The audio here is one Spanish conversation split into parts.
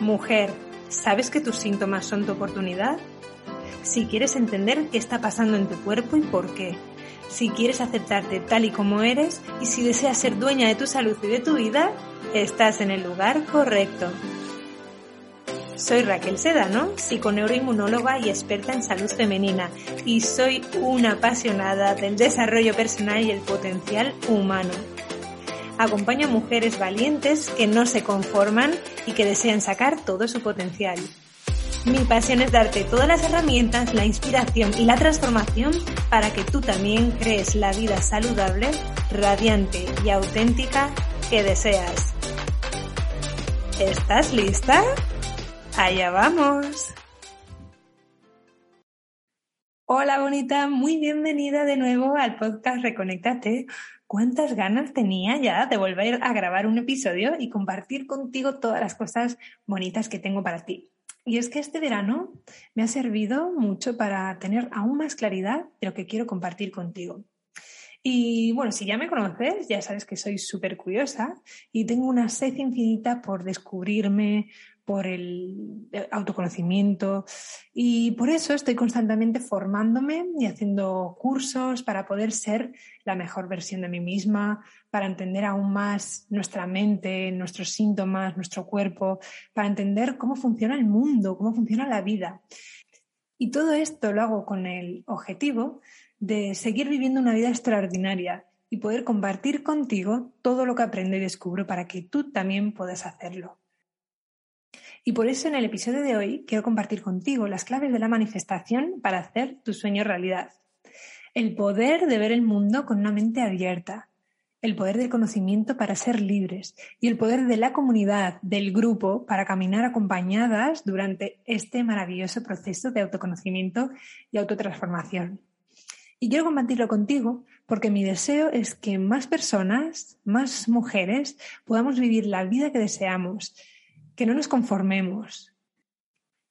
Mujer, ¿sabes que tus síntomas son tu oportunidad? Si quieres entender qué está pasando en tu cuerpo y por qué, si quieres aceptarte tal y como eres y si deseas ser dueña de tu salud y de tu vida, estás en el lugar correcto. Soy Raquel Sedano, psiconeuroinmunóloga y experta en salud femenina, y soy una apasionada del desarrollo personal y el potencial humano. Acompaño a mujeres valientes que no se conforman y que desean sacar todo su potencial. Mi pasión es darte todas las herramientas, la inspiración y la transformación para que tú también crees la vida saludable, radiante y auténtica que deseas. ¿Estás lista? Allá vamos. Hola bonita, muy bienvenida de nuevo al podcast Reconectate. ¿Cuántas ganas tenía ya de volver a grabar un episodio y compartir contigo todas las cosas bonitas que tengo para ti? Y es que este verano me ha servido mucho para tener aún más claridad de lo que quiero compartir contigo. Y bueno, si ya me conoces, ya sabes que soy súper curiosa y tengo una sed infinita por descubrirme, por el autoconocimiento y por eso estoy constantemente formándome y haciendo cursos para poder ser la mejor versión de mí misma, para entender aún más nuestra mente, nuestros síntomas, nuestro cuerpo, para entender cómo funciona el mundo, cómo funciona la vida. Y todo esto lo hago con el objetivo de seguir viviendo una vida extraordinaria y poder compartir contigo todo lo que aprendo y descubro para que tú también puedas hacerlo. Y por eso en el episodio de hoy quiero compartir contigo las claves de la manifestación para hacer tu sueño realidad. El poder de ver el mundo con una mente abierta, el poder del conocimiento para ser libres y el poder de la comunidad, del grupo, para caminar acompañadas durante este maravilloso proceso de autoconocimiento y autotransformación. Y quiero compartirlo contigo porque mi deseo es que más personas, más mujeres, podamos vivir la vida que deseamos que no nos conformemos,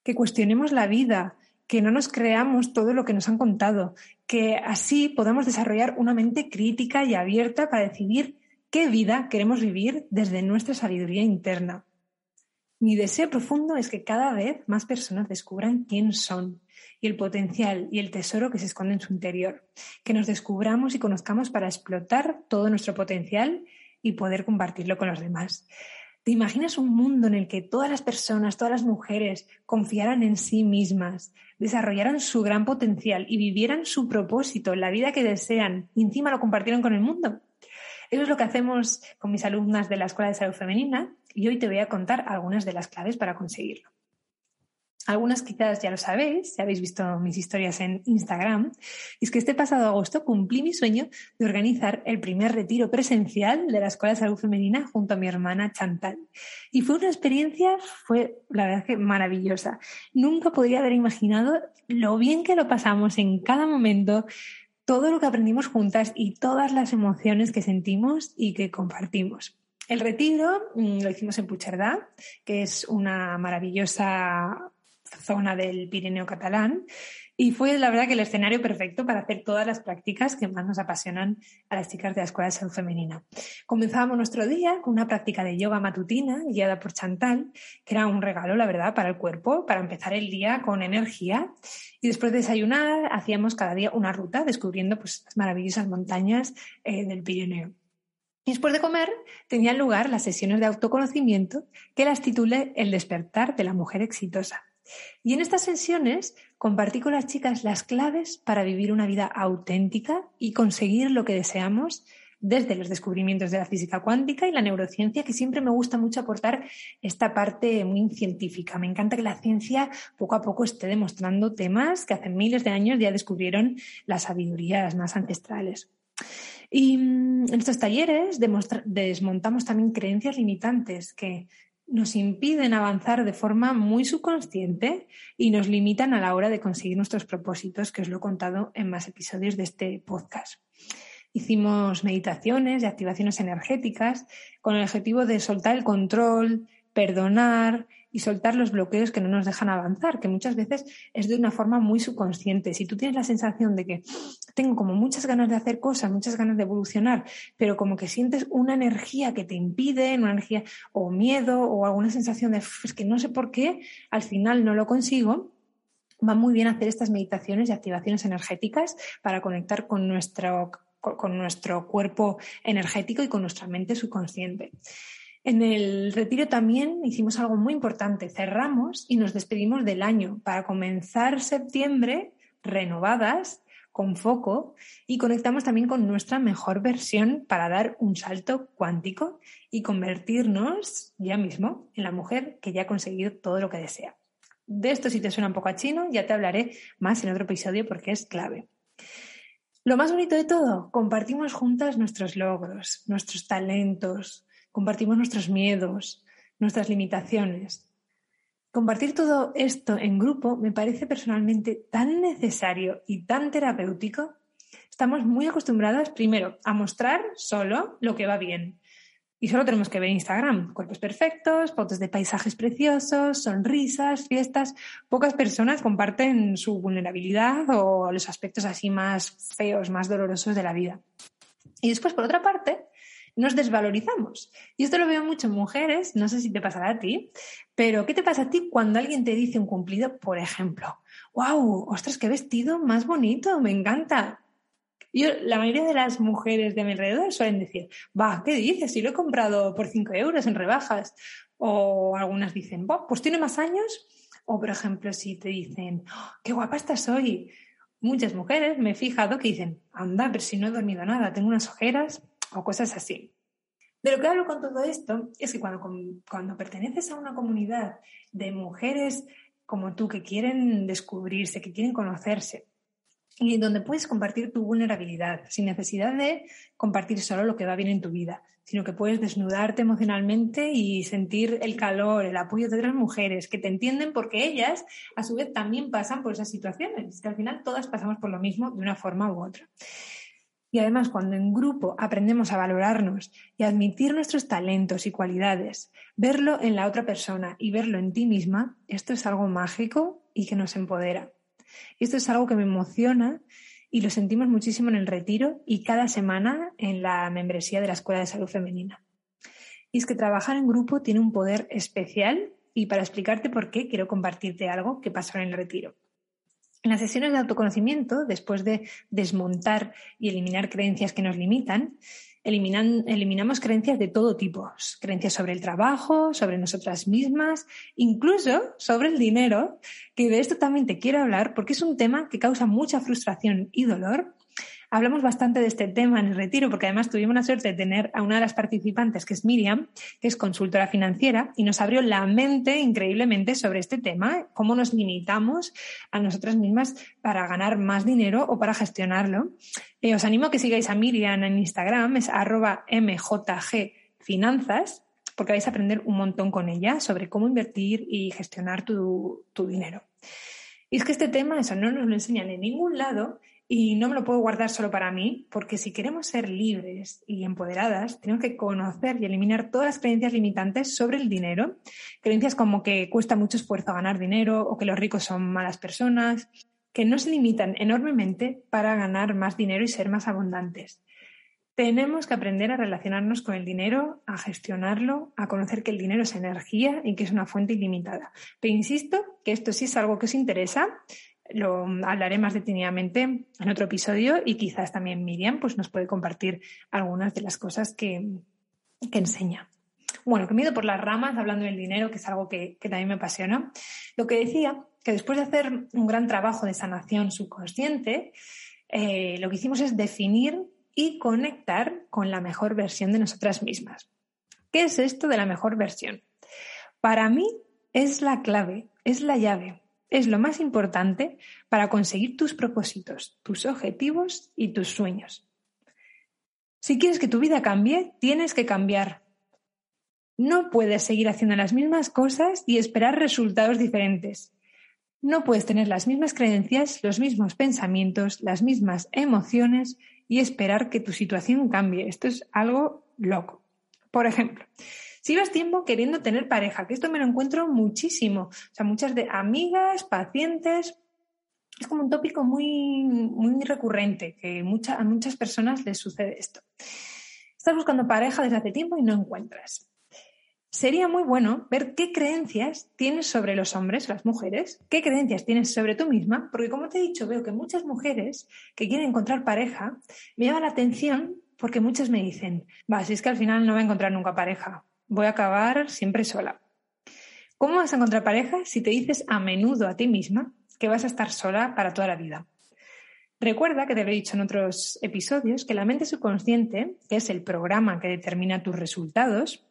que cuestionemos la vida, que no nos creamos todo lo que nos han contado, que así podamos desarrollar una mente crítica y abierta para decidir qué vida queremos vivir desde nuestra sabiduría interna. Mi deseo profundo es que cada vez más personas descubran quién son y el potencial y el tesoro que se esconde en su interior, que nos descubramos y conozcamos para explotar todo nuestro potencial y poder compartirlo con los demás. ¿Te imaginas un mundo en el que todas las personas, todas las mujeres confiaran en sí mismas, desarrollaran su gran potencial y vivieran su propósito, la vida que desean y encima lo compartieran con el mundo? Eso es lo que hacemos con mis alumnas de la Escuela de Salud Femenina y hoy te voy a contar algunas de las claves para conseguirlo. Algunas quizás ya lo sabéis, ya habéis visto mis historias en Instagram, y es que este pasado agosto cumplí mi sueño de organizar el primer retiro presencial de la Escuela de Salud Femenina junto a mi hermana Chantal. Y fue una experiencia, fue la verdad que maravillosa. Nunca podría haber imaginado lo bien que lo pasamos en cada momento, todo lo que aprendimos juntas y todas las emociones que sentimos y que compartimos. El retiro mm, lo hicimos en Pucherdá, que es una maravillosa zona del Pirineo catalán y fue la verdad que el escenario perfecto para hacer todas las prácticas que más nos apasionan a las chicas de la Escuela de Salud Femenina. Comenzábamos nuestro día con una práctica de yoga matutina guiada por Chantal, que era un regalo, la verdad, para el cuerpo, para empezar el día con energía. Y después de desayunar, hacíamos cada día una ruta descubriendo pues, las maravillosas montañas eh, del Pirineo. Y después de comer, tenían lugar las sesiones de autoconocimiento que las titulé El despertar de la mujer exitosa. Y en estas sesiones compartí con las chicas las claves para vivir una vida auténtica y conseguir lo que deseamos desde los descubrimientos de la física cuántica y la neurociencia, que siempre me gusta mucho aportar esta parte muy científica. Me encanta que la ciencia poco a poco esté demostrando temas que hace miles de años ya descubrieron las sabidurías más ancestrales. Y mm, en estos talleres desmontamos también creencias limitantes que nos impiden avanzar de forma muy subconsciente y nos limitan a la hora de conseguir nuestros propósitos, que os lo he contado en más episodios de este podcast. Hicimos meditaciones y activaciones energéticas con el objetivo de soltar el control, perdonar y soltar los bloqueos que no nos dejan avanzar, que muchas veces es de una forma muy subconsciente. Si tú tienes la sensación de que tengo como muchas ganas de hacer cosas, muchas ganas de evolucionar, pero como que sientes una energía que te impide, una energía o miedo o alguna sensación de que no sé por qué, al final no lo consigo, va muy bien hacer estas meditaciones y activaciones energéticas para conectar con nuestro, con nuestro cuerpo energético y con nuestra mente subconsciente. En el retiro también hicimos algo muy importante. Cerramos y nos despedimos del año para comenzar septiembre renovadas, con foco, y conectamos también con nuestra mejor versión para dar un salto cuántico y convertirnos ya mismo en la mujer que ya ha conseguido todo lo que desea. De esto, si te suena un poco a chino, ya te hablaré más en otro episodio porque es clave. Lo más bonito de todo, compartimos juntas nuestros logros, nuestros talentos, compartimos nuestros miedos, nuestras limitaciones. Compartir todo esto en grupo me parece personalmente tan necesario y tan terapéutico. Estamos muy acostumbradas, primero, a mostrar solo lo que va bien. Y solo tenemos que ver Instagram, cuerpos perfectos, fotos de paisajes preciosos, sonrisas, fiestas. Pocas personas comparten su vulnerabilidad o los aspectos así más feos, más dolorosos de la vida. Y después, por otra parte, nos desvalorizamos. Y esto lo veo mucho en mujeres, no sé si te pasará a ti, pero ¿qué te pasa a ti cuando alguien te dice un cumplido, por ejemplo? ¡Wow! ¡Ostras, qué vestido más bonito! ¡Me encanta! Yo, la mayoría de las mujeres de mi alrededor suelen decir, va, ¿qué dices? Si lo he comprado por 5 euros en rebajas. O algunas dicen, va, pues tiene más años. O, por ejemplo, si te dicen, ¡Oh, qué guapa estás hoy. Muchas mujeres me he fijado que dicen, anda, pero si no he dormido nada, tengo unas ojeras o cosas así. De lo que hablo con todo esto es que cuando, cuando perteneces a una comunidad de mujeres como tú que quieren descubrirse, que quieren conocerse, y donde puedes compartir tu vulnerabilidad sin necesidad de compartir solo lo que va bien en tu vida, sino que puedes desnudarte emocionalmente y sentir el calor, el apoyo de otras mujeres que te entienden porque ellas a su vez también pasan por esas situaciones, que al final todas pasamos por lo mismo de una forma u otra. Y además, cuando en grupo aprendemos a valorarnos y admitir nuestros talentos y cualidades, verlo en la otra persona y verlo en ti misma, esto es algo mágico y que nos empodera. Esto es algo que me emociona y lo sentimos muchísimo en el retiro y cada semana en la membresía de la Escuela de Salud Femenina. Y es que trabajar en grupo tiene un poder especial y para explicarte por qué quiero compartirte algo que pasó en el retiro. En las sesiones de autoconocimiento, después de desmontar y eliminar creencias que nos limitan, eliminamos creencias de todo tipo, creencias sobre el trabajo, sobre nosotras mismas, incluso sobre el dinero, que de esto también te quiero hablar porque es un tema que causa mucha frustración y dolor Hablamos bastante de este tema en el retiro porque además tuvimos la suerte de tener a una de las participantes, que es Miriam, que es consultora financiera, y nos abrió la mente increíblemente sobre este tema, cómo nos limitamos a nosotras mismas para ganar más dinero o para gestionarlo. Eh, os animo a que sigáis a Miriam en Instagram, es arroba mjgfinanzas, porque vais a aprender un montón con ella sobre cómo invertir y gestionar tu, tu dinero. Y es que este tema, eso no nos lo enseñan en ningún lado y no me lo puedo guardar solo para mí, porque si queremos ser libres y empoderadas, tenemos que conocer y eliminar todas las creencias limitantes sobre el dinero. Creencias como que cuesta mucho esfuerzo ganar dinero o que los ricos son malas personas, que nos limitan enormemente para ganar más dinero y ser más abundantes. Tenemos que aprender a relacionarnos con el dinero, a gestionarlo, a conocer que el dinero es energía y que es una fuente ilimitada. Pero insisto que esto sí es algo que os interesa lo hablaré más detenidamente en otro episodio y quizás también Miriam pues, nos puede compartir algunas de las cosas que, enseña. Bueno, que me he ido por las ramas hablando del dinero, que es algo que, también me apasiona. Lo que decía, que después de hacer un gran trabajo de sanación subconsciente, eh, lo que hicimos es definir y conectar con la mejor versión de nosotras mismas. ¿Qué es esto de la mejor versión? Para mí es la clave, es la llave es lo más importante para conseguir tus propósitos, tus objetivos y tus sueños. Si quieres que tu vida cambie, tienes que cambiar. No puedes seguir haciendo las mismas cosas y esperar resultados diferentes. No puedes tener las mismas creencias, los mismos pensamientos, las mismas emociones y esperar que tu situación cambie. Esto es algo loco. Por ejemplo, si vas tiempo queriendo tener pareja, que esto me lo encuentro muchísimo. O sea, muchas de amigas, pacientes, es como un tópico muy, muy recurrente, que a muchas personas les sucede esto. Estás buscando pareja desde hace tiempo y no encuentras. Sería muy bueno ver qué creencias tienes sobre los hombres, las mujeres, qué creencias tienes sobre tú misma, porque como te he dicho, veo que muchas mujeres que quieren encontrar pareja me llaman la atención porque muchas me dicen, va, si es que al final no voy a encontrar nunca pareja, voy a acabar siempre sola. ¿Cómo vas a encontrar pareja si te dices a menudo a ti misma que vas a estar sola para toda la vida? Recuerda que te lo he dicho en otros episodios que la mente subconsciente, que es el programa que determina tus resultados,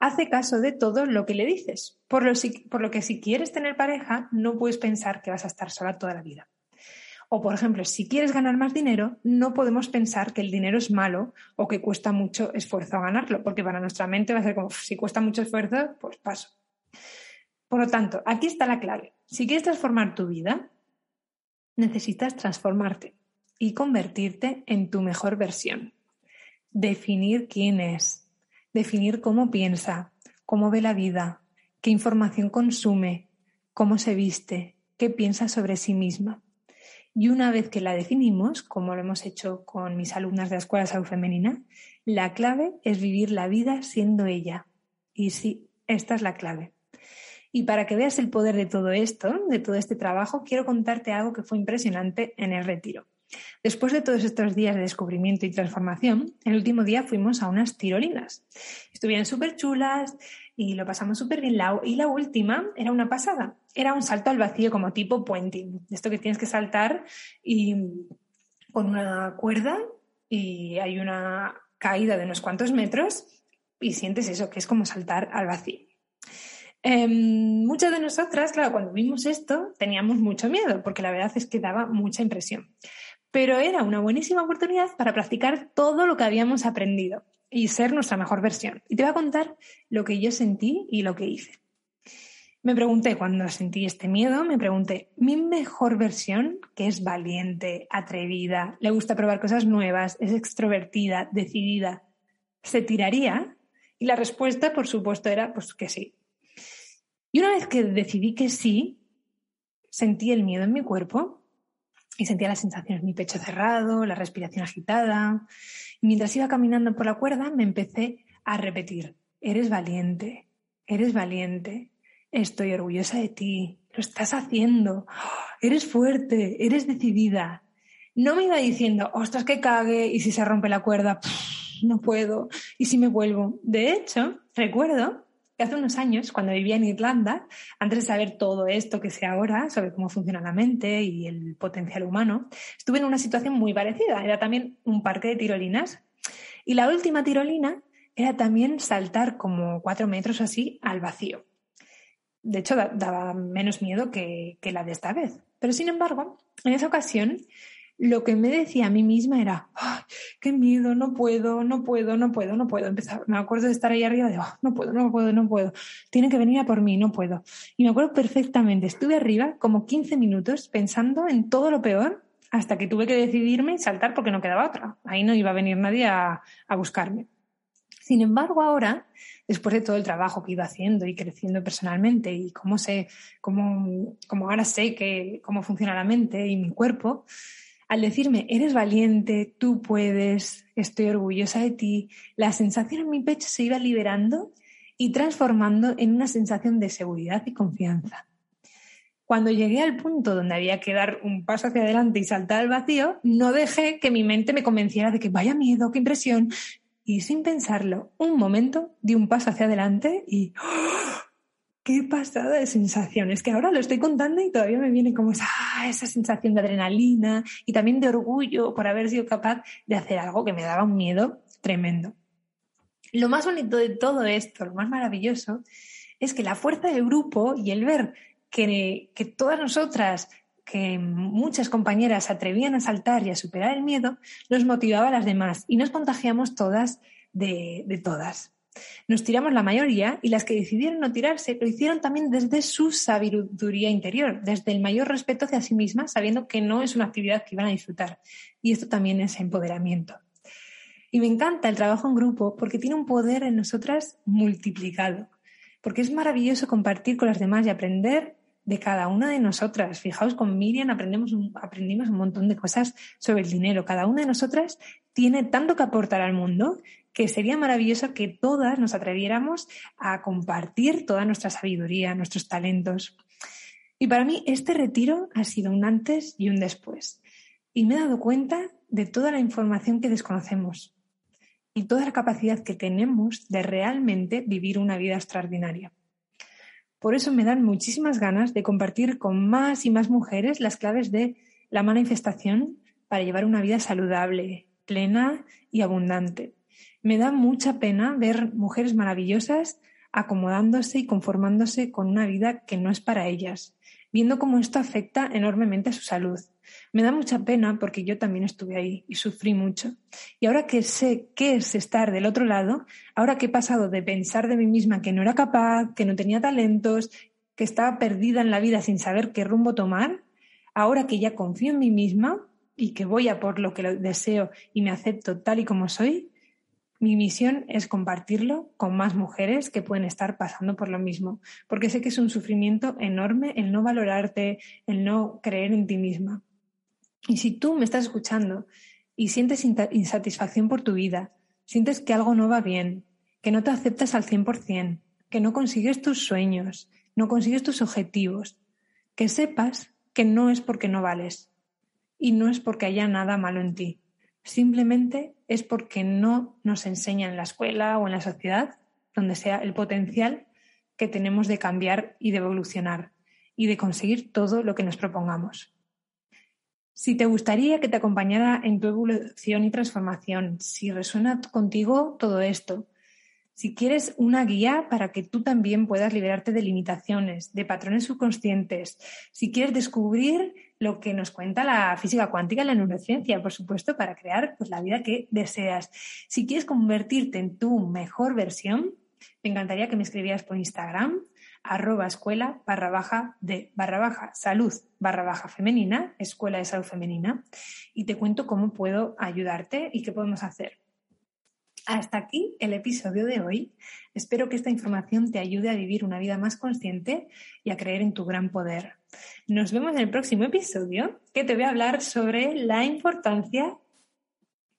hace caso de todo lo que le dices, por lo, por lo, que si quieres tener pareja no puedes pensar que vas a estar sola toda la vida. O, por ejemplo, si quieres ganar más dinero, no podemos pensar que el dinero es malo o que cuesta mucho esfuerzo ganarlo, porque para nuestra mente va a ser como, si cuesta mucho esfuerzo, pues paso. Por lo tanto, aquí está la clave. Si quieres transformar tu vida, necesitas transformarte y convertirte en tu mejor versión. Definir quién es, definir cómo piensa, cómo ve la vida, qué información consume, cómo se viste, qué piensa sobre sí misma. Y una vez que la definimos, como lo hemos hecho con mis alumnas de la Escuela de Salud Femenina, la clave es vivir la vida siendo ella. Y sí, esta es la clave. Y para que veas el poder de todo esto, de todo este trabajo, quiero contarte algo que fue impresionante en el retiro. Después de todos estos días de descubrimiento y transformación, el último día fuimos a unas tirolinas. Estuvieron súper chulas y lo pasamos súper bien. y la última era una pasada. Era un salto al vacío como tipo puenting. Esto que tienes que saltar y con una cuerda y hay una caída de unos cuantos metros y sientes eso, que es como saltar al vacío. Em, muchas de nosotras, claro, cuando vimos esto teníamos mucho miedo porque la verdad es que daba mucha impresión pero era una buenísima oportunidad para practicar todo lo que habíamos aprendido y ser nuestra mejor versión. Y te voy a contar lo que yo sentí y lo que hice. Me pregunté, cuando sentí este miedo, me pregunté, mi mejor versión, que es valiente, atrevida, le gusta probar cosas nuevas, es extrovertida, decidida, ¿se tiraría? Y la respuesta, por supuesto, era pues que sí. Y una vez que decidí que sí, sentí el miedo en mi cuerpo y sentía las sensaciones, mi pecho cerrado, la respiración agitada. Y mientras iba caminando por la cuerda, me empecé a repetir, eres valiente, eres valiente, estoy orgullosa de ti, lo estás haciendo, eres fuerte, eres decidida. No me iba diciendo, ostras, que cague, y si se rompe la cuerda, no puedo, y si me vuelvo. De hecho, recuerdo hace unos años, cuando vivía en Irlanda, antes de saber todo esto que sé ahora sobre cómo funciona la mente y el potencial humano, estuve en una situación muy parecida. Era también un parque de tirolinas. Y la última tirolina era también saltar como cuatro metros así al vacío. De hecho, daba menos miedo que, que la de esta vez. Pero sin embargo, en esa ocasión lo que me decía a mí misma era, qué miedo, no puedo, no puedo, no puedo, no puedo. Empezar, me acuerdo de estar ahí arriba de, oh, no puedo, no puedo, no puedo. Tiene que venir a por mí, no puedo. Y me acuerdo perfectamente, estuve arriba como 15 minutos pensando en todo lo peor hasta que tuve que decidirme y saltar porque no quedaba otra. Ahí no iba a venir nadie a, a buscarme. Sin embargo, ahora, después de todo el trabajo que iba haciendo y creciendo personalmente y cómo sé, cómo, cómo ahora sé que, cómo funciona la mente y mi cuerpo, al decirme, eres valiente, tú puedes, estoy orgullosa de ti, la sensación en mi pecho se iba liberando y transformando en una sensación de seguridad y confianza. Cuando llegué al punto donde había que dar un paso hacia adelante y saltar al vacío, no dejé que mi mente me convenciera de que vaya miedo, qué impresión. Y sin pensarlo, un momento di un paso hacia adelante y ¡oh! Qué pasada de sensaciones, que ahora lo estoy contando y todavía me viene como esa, esa sensación de adrenalina y también de orgullo por haber sido capaz de hacer algo que me daba un miedo tremendo. Lo más bonito de todo esto, lo más maravilloso, es que la fuerza del grupo y el ver que, todas nosotras, que muchas compañeras atrevían a saltar y a superar el miedo, nos motivaba a las demás y nos contagiamos todas de todas. Nos tiramos la mayoría y las que decidieron no tirarse lo hicieron también desde su sabiduría interior, desde el mayor respeto hacia sí mismas, sabiendo que no es una actividad que iban a disfrutar. Y esto también es empoderamiento. Y me encanta el trabajo en grupo porque tiene un poder en nosotras multiplicado, porque es maravilloso compartir con las demás y aprender de cada una de nosotras. Fijaos, con Miriam aprendemos aprendimos un montón de cosas sobre el dinero. Cada una de nosotras tiene tanto que aportar al mundo que sería maravilloso que todas nos atreviéramos a compartir toda nuestra sabiduría, nuestros talentos. Y para mí este retiro ha sido un antes y un después. Y me he dado cuenta de toda la información que desconocemos y toda la capacidad que tenemos de realmente vivir una vida extraordinaria. Por eso me dan muchísimas ganas de compartir con más y más mujeres las claves de la manifestación para llevar una vida saludable, plena y abundante. Me da mucha pena ver mujeres maravillosas acomodándose y conformándose con una vida que no es para ellas, viendo cómo esto afecta enormemente a su salud, me da mucha pena porque yo también estuve ahí y sufrí mucho. Y ahora que sé qué es estar del otro lado, ahora que he pasado de pensar de mí misma que no era capaz, que no tenía talentos, que estaba perdida en la vida sin saber qué rumbo tomar, ahora que ya confío en mí misma y que voy a por lo que deseo y me acepto tal y como soy, mi misión es compartirlo con más mujeres que pueden estar pasando por lo mismo, porque sé que es un sufrimiento enorme el no valorarte, el no creer en ti misma. Y si tú me estás escuchando y sientes insatisfacción por tu vida, sientes que algo no va bien, que no te aceptas al 100%, que no consigues tus sueños, no consigues tus objetivos, que sepas que no es porque no vales y no es porque haya nada malo en ti. Simplemente es porque no nos enseñan en la escuela o en la sociedad, donde sea el potencial que tenemos de cambiar y de evolucionar y de conseguir todo lo que nos propongamos. Si te gustaría que te acompañara en tu evolución y transformación, si resuena contigo todo esto, si quieres una guía para que tú también puedas liberarte de limitaciones, de patrones subconscientes, si quieres descubrir lo que nos cuenta la física cuántica y la neurociencia, por supuesto, para crear pues, la vida que deseas. Si quieres convertirte en tu mejor versión, me encantaría que me escribieras por Instagram arroba escuela barra baja de barra baja salud barra baja femenina, escuela de salud femenina, y te cuento cómo puedo ayudarte y qué podemos hacer. Hasta aquí el episodio de hoy. Espero que esta información te ayude a vivir una vida más consciente y a creer en tu gran poder. Nos vemos en el próximo episodio que te voy a hablar sobre la importancia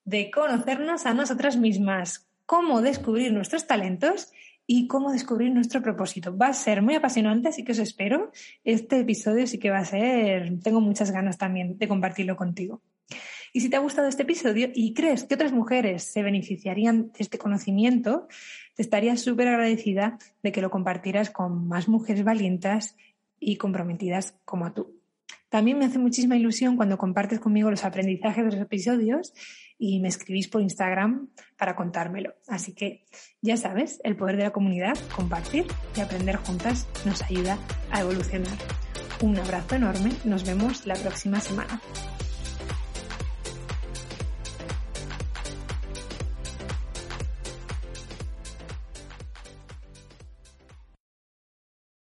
de conocernos a nosotras mismas, cómo descubrir nuestros talentos y cómo descubrir nuestro propósito. Va a ser muy apasionante, así que os espero. Este episodio sí que va a ser, tengo muchas ganas también de compartirlo contigo. Y si te ha gustado este episodio y crees que otras mujeres se beneficiarían de este conocimiento, te estaría súper agradecida de que lo compartieras con más mujeres valientes y comprometidas como tú. También me hace muchísima ilusión cuando compartes conmigo los aprendizajes de los episodios y me escribís por Instagram para contármelo. Así que ya sabes, el poder de la comunidad, compartir y aprender juntas nos ayuda a evolucionar. Un abrazo enorme, nos vemos la próxima semana.